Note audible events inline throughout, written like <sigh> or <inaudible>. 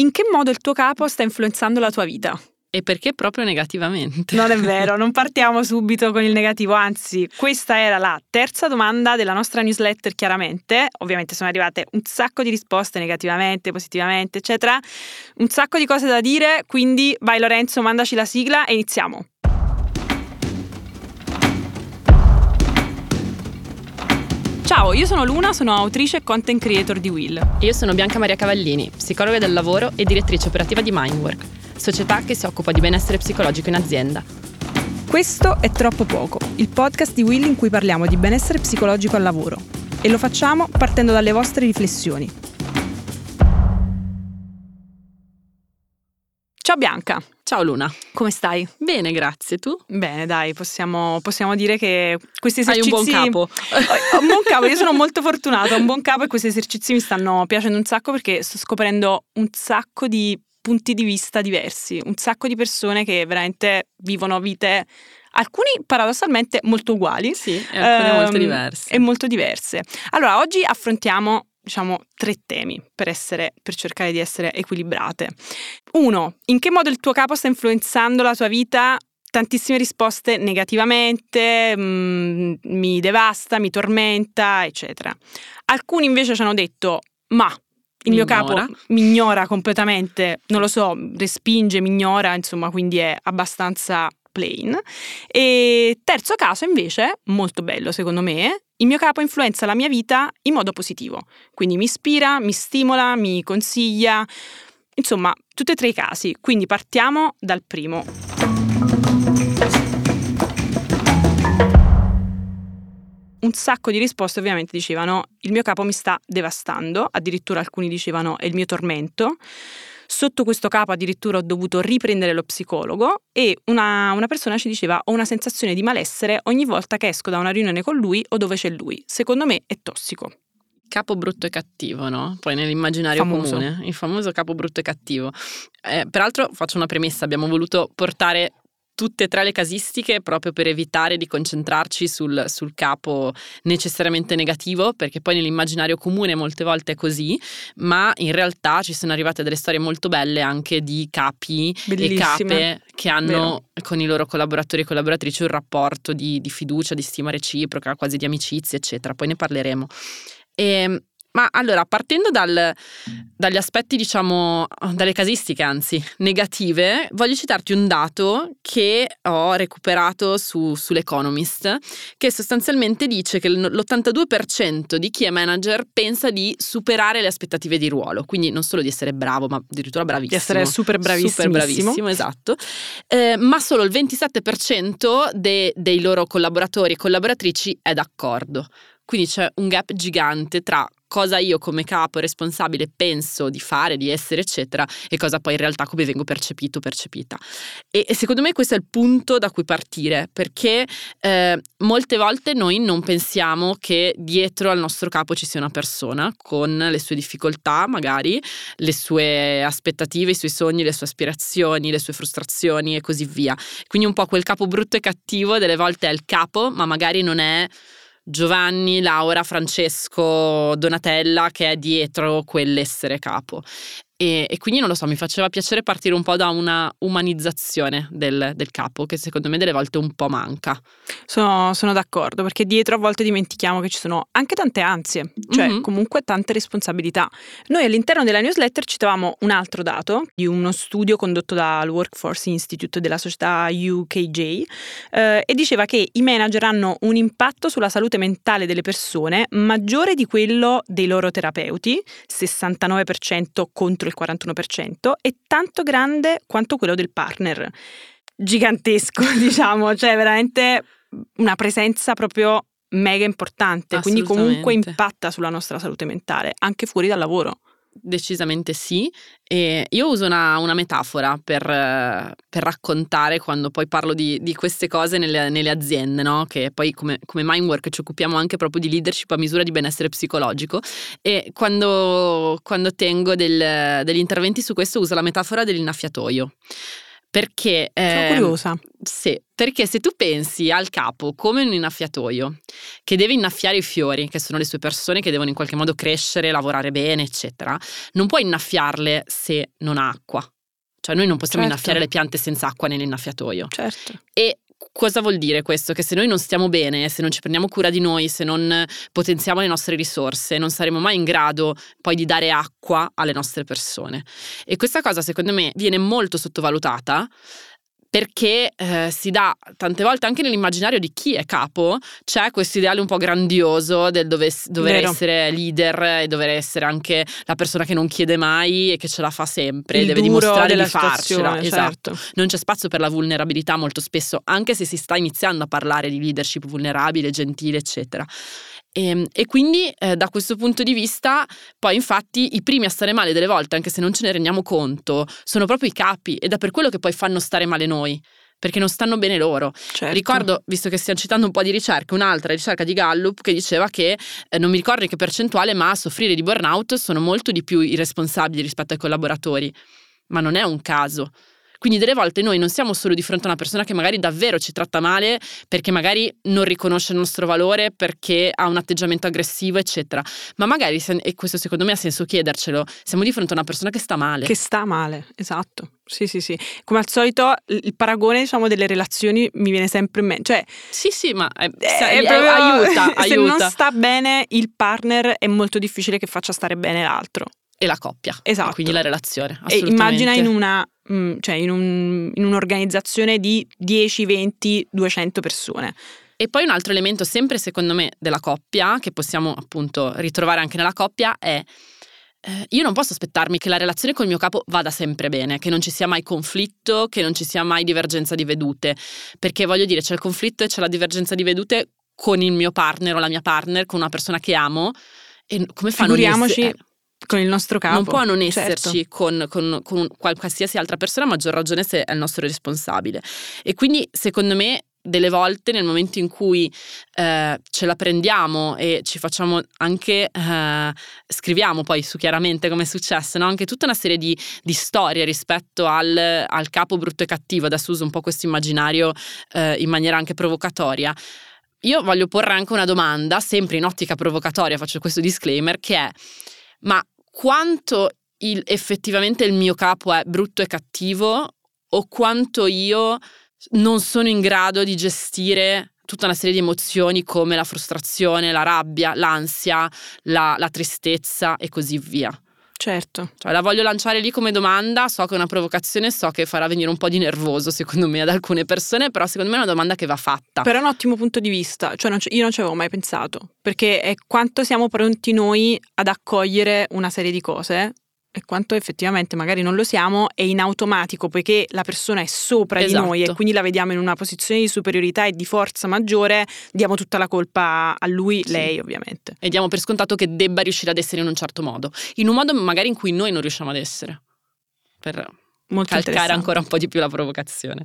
In che modo il tuo capo sta influenzando la tua vita? E perché proprio negativamente? Non è vero, <laughs> non partiamo subito con il negativo, anzi, questa era la terza domanda della nostra newsletter, chiaramente. Ovviamente sono arrivate un sacco di risposte negativamente, positivamente, eccetera. Un sacco di cose da dire, quindi vai Lorenzo, mandaci la sigla e iniziamo. Ciao, io sono Luna, sono autrice e content creator di Will. E io sono Bianca Maria Cavallini, psicologa del lavoro e direttrice operativa di Mindwork, società che si occupa di benessere psicologico in azienda. Questo è Troppo Poco, il podcast di Will in cui parliamo di benessere psicologico al lavoro. E lo facciamo partendo dalle vostre riflessioni. Ciao Bianca. Ciao Luna. Come stai? Bene, grazie. Tu? Bene, dai, possiamo, possiamo dire che questi esercizi... Hai un buon capo. <laughs> Un buon capo, io sono molto fortunata, ho un buon capo e questi esercizi mi stanno piacendo un sacco perché sto scoprendo un sacco di punti di vista diversi, un sacco di persone che veramente vivono vite alcuni paradossalmente molto uguali. Sì, e alcune ehm, molto diverse. E molto diverse. Allora, oggi affrontiamo diciamo, tre temi per, essere, per cercare di essere equilibrate. Uno, in che modo il tuo capo sta influenzando la tua vita? Tantissime risposte negativamente, mh, mm, mi devasta, mi tormenta, eccetera. Alcuni invece ci hanno detto, ma il mio capo mi ignora completamente, non lo so, respinge, mi ignora, insomma, quindi è abbastanza plain. E terzo caso invece, molto bello secondo me, il mio capo influenza la mia vita in modo positivo, quindi mi ispira, mi stimola, mi consiglia, insomma, tutti e tre i casi. Quindi partiamo dal primo. Un sacco di risposte ovviamente dicevano il mio capo mi sta devastando, addirittura alcuni dicevano è il mio tormento. Sotto questo capo addirittura ho dovuto riprendere lo psicologo e una, una persona ci diceva ho una sensazione di malessere ogni volta che esco da una riunione con lui o dove c'è lui. Secondo me è tossico capo brutto e cattivo, no? Poi nell'immaginario famoso. comune, il famoso capo brutto e cattivo. Eh, peraltro faccio una premessa, abbiamo voluto portare tutte e tre le casistiche proprio per evitare di concentrarci sul, sul, capo necessariamente negativo, perché poi nell'immaginario comune molte volte è così, ma in realtà ci sono arrivate delle storie molto belle anche di capi Bellissime. e cape che hanno Vero. con i loro collaboratori e collaboratrici un rapporto di, di fiducia, di stima reciproca, quasi di amicizia, eccetera. Poi ne parleremo. E ehm, ma allora, partendo dal, dagli aspetti, diciamo, dalle casistiche, anzi, negative, voglio citarti un dato che ho recuperato su, sull'Economist, che sostanzialmente dice che l'82% di chi è manager pensa di superare le aspettative di ruolo, quindi non solo di essere bravo, ma addirittura bravissimo. Di essere super bravissimo. Super bravissimo, esatto. Eh, ma solo il 27% de, dei loro collaboratori e collaboratrici è d'accordo. Quindi c'è un gap gigante tra cosa io come capo responsabile penso di fare, di essere, eccetera, e cosa poi in realtà come vengo percepito, percepita. E, e secondo me questo è il punto da cui partire, perché eh, molte volte noi non pensiamo che dietro al nostro capo ci sia una persona con le sue difficoltà, magari, le sue aspettative, i suoi sogni, le sue aspirazioni, le sue frustrazioni e così via. Quindi un po' quel capo brutto e cattivo delle volte è il capo, ma magari non è Giovanni, Laura, Francesco, Donatella che è dietro quell'essere capo. E, e, quindi non lo so, mi faceva piacere partire un po' da una umanizzazione del, del capo, che secondo me delle volte un po' manca. Sono, sono, d'accordo, perché dietro a volte dimentichiamo che ci sono anche tante ansie, cioè mm-hmm. comunque tante responsabilità. Noi all'interno della newsletter citavamo un altro dato di uno studio condotto dal Workforce Institute della società UKJ eh, e diceva che i manager hanno un impatto sulla salute mentale delle persone maggiore di quello dei loro terapeuti, 69% contro il 41%, è tanto grande quanto quello del partner. Gigantesco, <laughs> diciamo, cioè veramente una presenza proprio mega importante, quindi comunque impatta sulla nostra salute mentale, anche fuori dal lavoro. Decisamente sì. E io uso una, una metafora per, per, raccontare quando poi parlo di, di queste cose nelle, nelle, aziende, no? che poi come, come Mindwork ci occupiamo anche proprio di leadership a misura di benessere psicologico e quando, quando tengo del, degli interventi su questo uso la metafora dell'innaffiatoio Perché... Sono eh, curiosa. Sì, perché se tu pensi al capo come un innaffiatoio che deve innaffiare i fiori, che sono le sue persone che devono in qualche modo crescere, lavorare bene, eccetera, non puoi innaffiarle se non ha acqua. Cioè noi non possiamo certo. innaffiare le piante senza acqua nell'innaffiatoio. Certo. E cosa vuol dire questo? Che se noi non stiamo bene, se non ci prendiamo cura di noi, se non potenziamo le nostre risorse, non saremo mai in grado poi di dare acqua alle nostre persone. E questa cosa secondo me viene molto sottovalutata perché eh, si dà tante volte anche nell'immaginario di chi è capo, c'è questo ideale un po' grandioso del dove, dover Vero. essere leader e dover essere anche la persona che non chiede mai e che ce la fa sempre, Il deve dimostrare di farcela. Esatto. Certo. Non c'è spazio per la vulnerabilità molto spesso, anche se si sta iniziando a parlare di leadership vulnerabile, gentile, eccetera. E, ehm, e, quindi eh, da questo punto di vista, poi infatti i primi a stare male delle volte, anche se non ce ne rendiamo conto, sono proprio i capi ed è per quello che poi fanno stare male noi. Perché non stanno bene loro. Certo. Ricordo, visto che stiamo citando un po' di ricerche, un'altra ricerca di Gallup che diceva che eh, non mi ricordo in che percentuale, ma a soffrire di burnout sono molto di più i responsabili rispetto ai collaboratori. Ma non è un caso. Quindi delle volte noi non siamo solo di fronte a una persona che magari davvero ci tratta male perché magari non riconosce il nostro valore, perché ha un atteggiamento aggressivo, eccetera. Ma magari, e questo secondo me ha senso chiedercelo, siamo di fronte a una persona che sta male. Che sta male, esatto. Sì, sì, sì. Come al solito il paragone, diciamo, delle relazioni mi viene sempre in mente. Cioè, sì, sì, ma è, è, è proprio, aiuta, <laughs> Se aiuta. non sta bene il partner è molto difficile che faccia stare bene l'altro e la coppia. Esatto. quindi la relazione. E immagina in, una, mm, cioè in, un, in un'organizzazione di 10, 20, 200 persone. E poi un altro elemento, sempre secondo me, della coppia, che possiamo appunto ritrovare anche nella coppia, è eh, io non posso aspettarmi che la relazione col mio capo vada sempre bene, che non ci sia mai conflitto, che non ci sia mai divergenza di vedute, perché voglio dire, c'è il conflitto e c'è la divergenza di vedute con il mio partner o la mia partner, con una persona che amo. E come fanno Figuriamoci essere, con il nostro capo. Non può non certo. esserci certo. con, con, con qualsiasi altra persona, a maggior ragione se è il nostro responsabile. E quindi, secondo me, delle volte nel momento in cui eh, ce la prendiamo e ci facciamo anche, eh, scriviamo poi su chiaramente come è successo, no? anche tutta una serie di, di storie rispetto al, al, capo brutto e cattivo, adesso uso un po' questo immaginario eh, in maniera anche provocatoria. Io voglio porre anche una domanda, sempre in ottica provocatoria, faccio questo disclaimer, che è ma quanto il, effettivamente il mio capo è brutto e cattivo o quanto io non sono in grado di gestire tutta una serie di emozioni come la frustrazione, la rabbia, l'ansia, la, la tristezza e così via. Certo. Cioè, la voglio lanciare lì come domanda, so che è una provocazione, so che farà venire un po' di nervoso secondo me ad alcune persone, però secondo me è una domanda che va fatta. Però è un ottimo punto di vista, cioè non io non ci avevo mai pensato, perché è quanto siamo pronti noi ad accogliere una serie di cose e quanto effettivamente magari non lo siamo e in automatico poiché la persona è sopra esatto. di noi e esatto. quindi la vediamo in una posizione di superiorità e di forza maggiore diamo tutta la colpa a lui, sì. lei ovviamente. E diamo per scontato che debba riuscire ad essere in un certo modo, in un modo magari in cui noi non riusciamo ad essere, per Molto calcare ancora un po' di più la provocazione.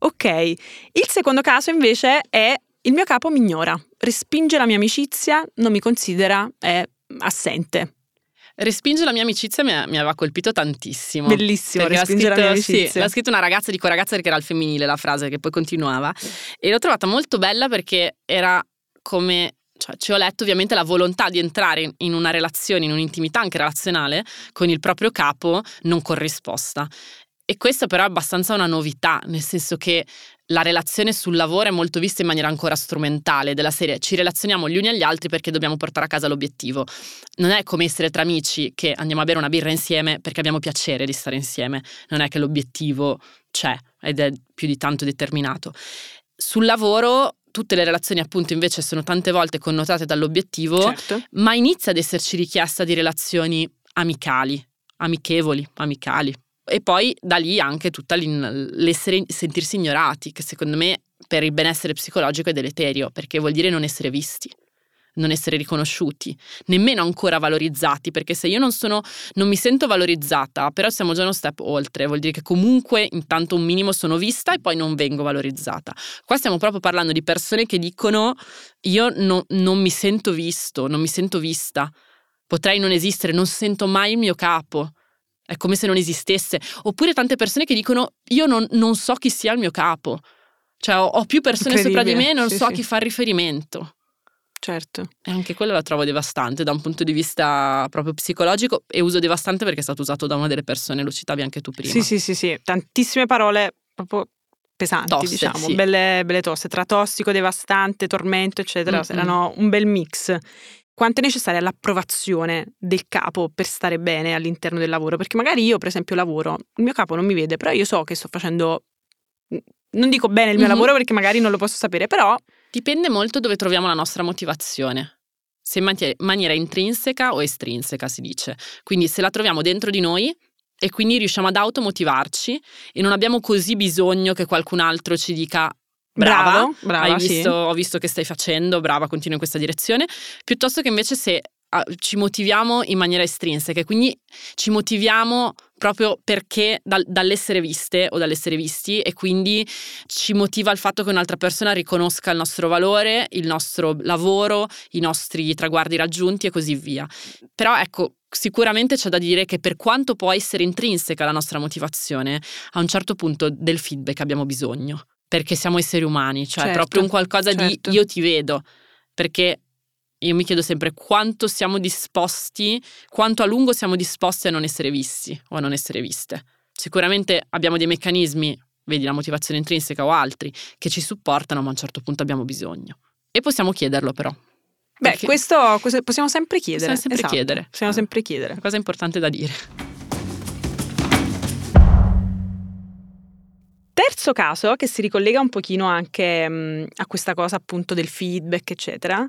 Ok, il secondo caso invece è il mio capo mi ignora, respinge la mia amicizia, non mi considera, è assente. Respinge la mia amicizia mi, mi aveva colpito tantissimo. Bellissimo, respinge scritto, la mia amicizia. Sì, l'ha scritto una ragazza, dico ragazza perché era al femminile la frase che poi continuava. E l'ho trovata molto bella perché era come cioè, ci ho letto ovviamente la volontà di entrare in una relazione, in un'intimità anche relazionale con il proprio capo non corrisposta. E questa però è abbastanza una novità, nel senso che la relazione sul lavoro è molto vista in maniera ancora strumentale, della serie ci relazioniamo gli uni agli altri perché dobbiamo portare a casa l'obiettivo. Non è come essere tra amici che andiamo a bere una birra insieme perché abbiamo piacere di stare insieme, non è che l'obiettivo c'è ed è più di tanto determinato. Sul lavoro tutte le relazioni appunto invece sono tante volte connotate dall'obiettivo, certo. ma inizia ad esserci richiesta di relazioni amicali, amichevoli, amicali, e poi da lì anche tutta l'essere, sentirsi ignorati, che secondo me per il benessere psicologico è deleterio, perché vuol dire non essere visti non essere riconosciuti, nemmeno ancora valorizzati, perché se io non sono, non mi sento valorizzata, però siamo già uno step oltre, vuol dire che comunque intanto un minimo sono vista e poi non vengo valorizzata. Qua stiamo proprio parlando di persone che dicono io no, non mi sento visto, non mi sento vista, potrei non esistere, non sento mai il mio capo, è come se non esistesse. Oppure tante persone che dicono io non, non so chi sia il mio capo, cioè ho, ho più persone sopra di me e non sì, so sì. a chi fa riferimento. Certo. E anche quello la trovo devastante da un punto di vista proprio psicologico e uso devastante perché è stato usato da una delle persone, lo citavi anche tu prima. Sì, sì, sì, sì. tantissime parole proprio pesanti, Toste, diciamo, sì. belle, belle toste, tra tossico, devastante, tormento, eccetera, mm-hmm. erano un bel mix. Quanto è necessaria l'approvazione del capo per stare bene all'interno del lavoro? Perché magari io, per esempio, lavoro, il mio capo non mi vede, però io so che sto facendo non dico bene il mio mm-hmm. lavoro perché magari non lo posso sapere, però Dipende molto dove troviamo la nostra motivazione. Se in maniera intrinseca o estrinseca si dice. Quindi se la troviamo dentro di noi e quindi riusciamo ad automotivarci e non abbiamo così bisogno che qualcun altro ci dica brava, Bravo, brava visto, sì. ho visto che stai facendo, brava, continua in questa direzione, piuttosto che invece se ci motiviamo in maniera estrinseca quindi ci motiviamo proprio perché dal, dall'essere viste o dall'essere visti e quindi ci motiva il fatto che un'altra persona riconosca il nostro valore, il nostro lavoro, i nostri traguardi raggiunti e così via. Però ecco, sicuramente c'è da dire che per quanto può essere intrinseca la nostra motivazione, a un certo punto del feedback abbiamo bisogno, perché siamo esseri umani, cioè certo, è proprio un qualcosa certo. di io ti vedo, perché io mi chiedo sempre quanto siamo disposti, quanto a lungo siamo disposti a non essere visti o a non essere viste. Sicuramente abbiamo dei meccanismi, vedi la motivazione intrinseca o altri, che ci supportano, ma a un certo punto abbiamo bisogno. E possiamo chiederlo però. Beh, questo, questo, possiamo sempre chiedere. Possiamo sempre esatto. chiedere. Possiamo sempre chiedere. Una cosa importante da dire. Terzo caso, che si ricollega un pochino anche mh, a questa cosa appunto del feedback, eccetera,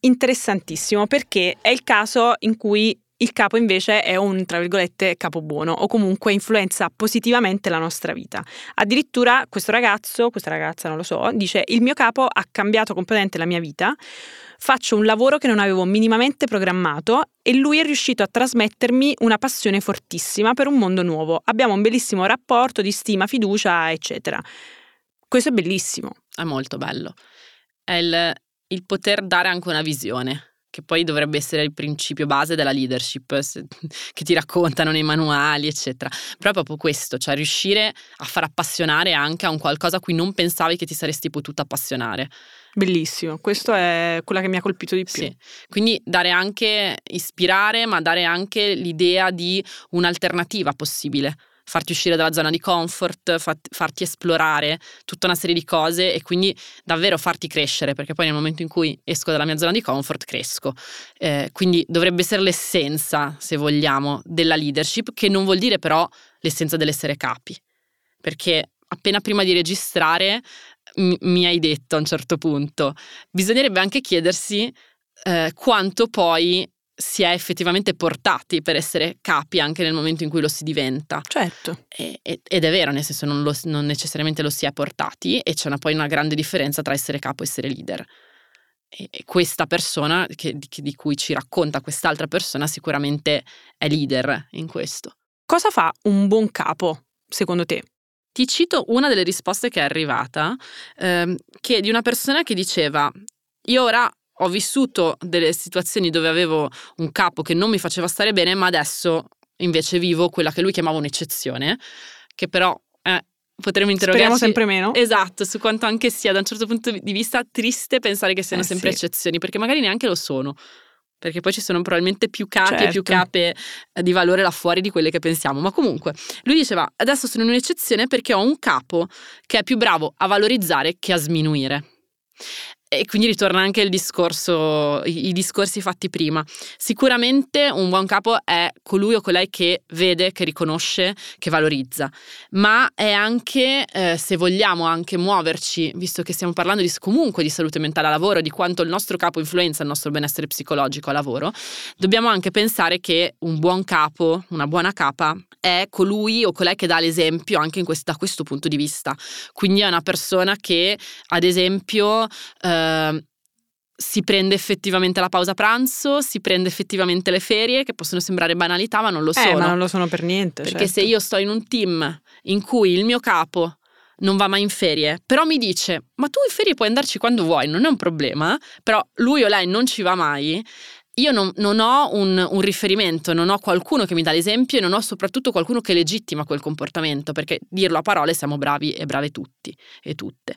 interessantissimo perché è il caso in cui il capo invece è un, tra virgolette, capo buono o comunque influenza positivamente la nostra vita. Addirittura questo ragazzo, questa ragazza non lo so, dice il mio capo ha cambiato completamente la mia vita, faccio un lavoro che non avevo minimamente programmato e lui è riuscito a trasmettermi una passione fortissima per un mondo nuovo. Abbiamo un bellissimo rapporto di stima, fiducia, eccetera. Questo è bellissimo. È molto bello. È il, il poter dare anche una visione, che poi dovrebbe essere il principio base della leadership <laughs> che ti raccontano nei manuali, eccetera. Però è proprio questo, cioè riuscire a far appassionare anche a un qualcosa a cui non pensavi che ti saresti potuta appassionare. Bellissimo, questo è quella che mi ha colpito di più. Sì. Quindi dare anche, ispirare, ma dare anche l'idea di un'alternativa possibile farti uscire dalla zona di comfort, farti esplorare tutta una serie di cose e quindi davvero farti crescere, perché poi nel momento in cui esco dalla mia zona di comfort cresco. Eh, quindi dovrebbe essere l'essenza, se vogliamo, della leadership, che non vuol dire però l'essenza dell'essere capi, perché appena prima di registrare mi hai detto a un certo punto, bisognerebbe anche chiedersi eh, quanto poi si è effettivamente portati per essere capi anche nel momento in cui lo si diventa. Certo. E, ed è vero, nel senso non, lo, non necessariamente lo si è portati e c'è una, poi una grande differenza tra essere capo e essere leader. E, e questa persona che, di, di cui ci racconta quest'altra persona sicuramente è leader in questo. Cosa fa un buon capo, secondo te? Ti cito una delle risposte che è arrivata, ehm, che è di una persona che diceva, io ora ho vissuto delle situazioni dove avevo un capo che non mi faceva stare bene, ma adesso invece vivo quella che lui chiamava un'eccezione, che però eh, potremmo interrogarci. Speriamo sempre meno. Esatto, su quanto anche sia da un certo punto di vista triste pensare che siano eh, sempre sì. eccezioni, perché magari neanche lo sono. Perché poi ci sono probabilmente più capi certo. e più certo. cape eh, di valore là fuori di quelle che pensiamo. Ma comunque, lui diceva: Adesso sono in un'eccezione perché ho un capo che è più bravo a valorizzare che a sminuire. E quindi ritorna anche il discorso, i, discorsi fatti prima. Sicuramente un buon capo è colui o colei che vede, che riconosce, che valorizza, ma è anche, eh, se vogliamo anche muoverci, visto che stiamo parlando di, comunque di salute mentale a lavoro, di quanto il nostro capo influenza il nostro benessere psicologico a lavoro, dobbiamo anche pensare che un buon capo, una buona capa, è colui o colei che dà l'esempio anche questo, da questo punto di vista. Quindi è una persona che, ad esempio, eh, si prende effettivamente la pausa pranzo, si prende effettivamente le ferie, che possono sembrare banalità, ma non lo eh, sono. Ma non lo sono per niente. Perché certo. se io sto in un team in cui il mio capo non va mai in ferie, però mi dice: Ma tu in ferie puoi andarci quando vuoi, non è un problema. Però lui o lei non ci va mai io non, non ho un, un, riferimento, non ho qualcuno che mi dà l'esempio e non ho soprattutto qualcuno che legittima quel comportamento, perché dirlo a parole siamo bravi e brave tutti e tutte.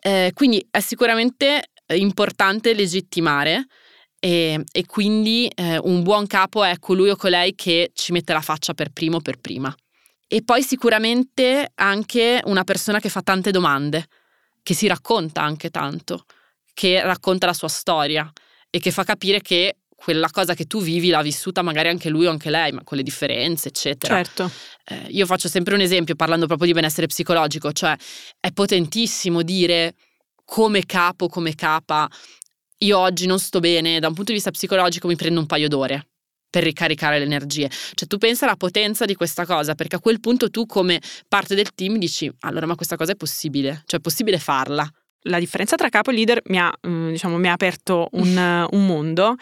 Eh, quindi è sicuramente importante legittimare e, e quindi eh, un buon capo è colui o colei che ci mette la faccia per primo per prima. E poi sicuramente anche una persona che fa tante domande, che si racconta anche tanto, che racconta la sua storia e che fa capire che quella cosa che tu vivi l'ha vissuta magari anche lui o anche lei, ma con le differenze, eccetera. Certo. Eh, io faccio sempre un esempio parlando proprio di benessere psicologico, cioè è potentissimo dire come capo, come capa, io oggi non sto bene, da un punto di vista psicologico mi prendo un paio d'ore per ricaricare le energie. Cioè tu pensa alla potenza di questa cosa, perché a quel punto tu come parte del team dici, allora ma questa cosa è possibile, cioè è possibile farla. La differenza tra capo e leader mi ha, mm, diciamo, mi ha aperto un, un mondo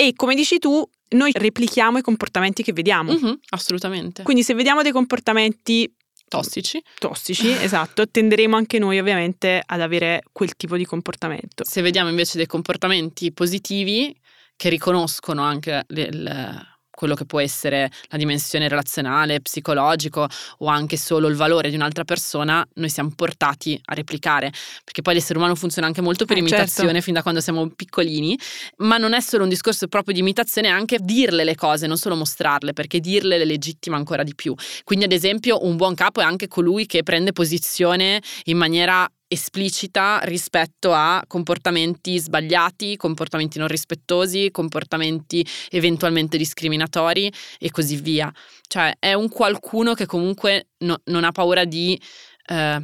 e come dici tu, noi replichiamo i comportamenti che vediamo. Mm-hmm, assolutamente. Quindi se vediamo dei comportamenti tossici, tossici, <laughs> esatto, tenderemo anche noi ovviamente ad avere quel tipo di comportamento. Se vediamo invece dei comportamenti positivi che riconoscono anche le, le quello che può essere la dimensione relazionale, psicologico o anche solo il valore di un'altra persona, noi siamo portati a replicare, perché poi l'essere umano funziona anche molto per eh, imitazione certo. fin da quando siamo piccolini, ma non è solo un discorso proprio di imitazione, è anche dirle le cose, non solo mostrarle, perché dirle le legittima ancora di più. Quindi ad esempio un buon capo è anche colui che prende posizione in maniera esplicita rispetto a comportamenti sbagliati, comportamenti non rispettosi, comportamenti eventualmente discriminatori e così via. Cioè è un qualcuno che comunque no, non ha paura di, eh,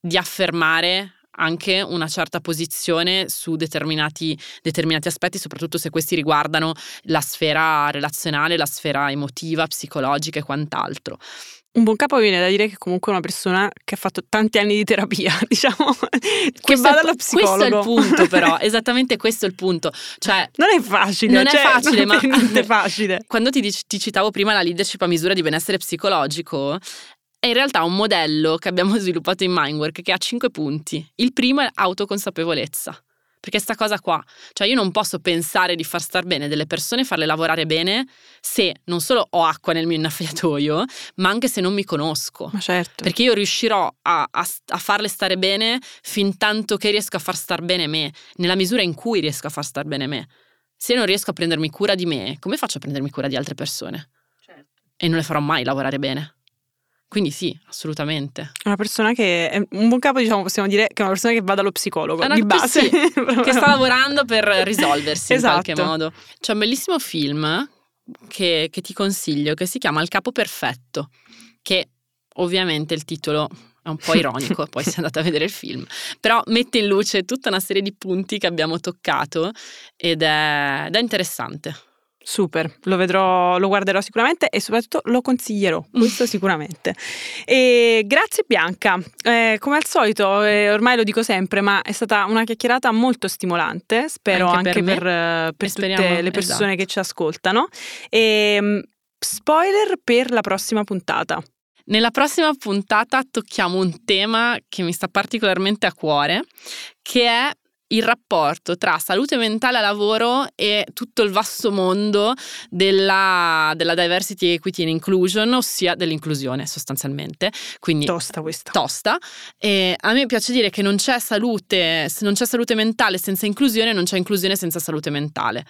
di, affermare anche una certa posizione su determinati, determinati aspetti, soprattutto se questi riguardano la sfera relazionale, la sfera emotiva, psicologica e quant'altro un buon capo viene da dire che comunque è una persona che ha fatto tanti anni di terapia, <laughs> diciamo, che va dallo psicologo. Questo è il punto però, <laughs> esattamente questo è il punto. Cioè, non è facile. Non cioè, è facile, non è ma niente facile. Quando ti, ti citavo prima la leadership a misura di benessere psicologico, è in realtà un modello che abbiamo <laughs> sviluppato in Mindwork che ha cinque punti. Il primo è autoconsapevolezza. Perché sta cosa qua, cioè io non posso pensare di far star bene delle persone farle lavorare bene se non solo ho acqua nel mio innaffiatoio, ma anche se non mi conosco. Ma certo. Perché io riuscirò a, a, a farle stare bene fin tanto che riesco a far star bene me, nella misura in cui riesco a far star bene me. Se non riesco a prendermi cura di me, come faccio a prendermi cura di altre persone? Certo. E non le farò mai lavorare bene. Quindi sì, assolutamente. È una persona che è un buon capo, diciamo, possiamo dire che è una persona che va dallo psicologo una, di base. Sì, <laughs> che sta lavorando per risolversi esatto. in qualche modo. C'è un bellissimo film che, che ti consiglio che si chiama Il capo perfetto, che ovviamente il titolo è un po' <laughs> ironico, poi se andate a vedere il film, però mette in luce tutta una serie di punti che abbiamo toccato ed è, ed è interessante. Super, lo vedrò, lo guarderò sicuramente e soprattutto lo consiglierò, questo <laughs> sicuramente. E grazie Bianca, eh, come al solito, eh, ormai lo dico sempre, ma è stata una chiacchierata molto stimolante, spero anche, anche per, per, per tutte le persone esatto. che ci ascoltano. E, ehm, spoiler per la prossima puntata. Nella prossima puntata tocchiamo un tema che mi sta particolarmente a cuore, che è il rapporto tra salute mentale a lavoro e tutto il vasto mondo della, della, diversity, equity and inclusion, ossia dell'inclusione sostanzialmente. Quindi tosta questa. Tosta. E a me piace dire che non c'è salute, non c'è salute mentale senza inclusione, non c'è inclusione senza salute mentale.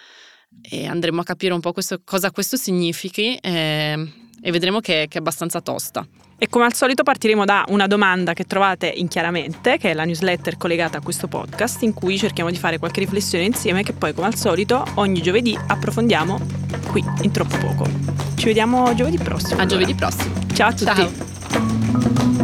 E andremo a capire un po' questo, cosa questo significhi e, e vedremo che, che è abbastanza tosta. E come al solito partiremo da una domanda che trovate in Chiaramente, che è la newsletter collegata a questo podcast, in cui cerchiamo di fare qualche riflessione insieme che poi come al solito ogni giovedì approfondiamo qui in troppo poco. Ci vediamo giovedì prossimo. A allora. giovedì prossimo. Ciao a tutti. Ciao.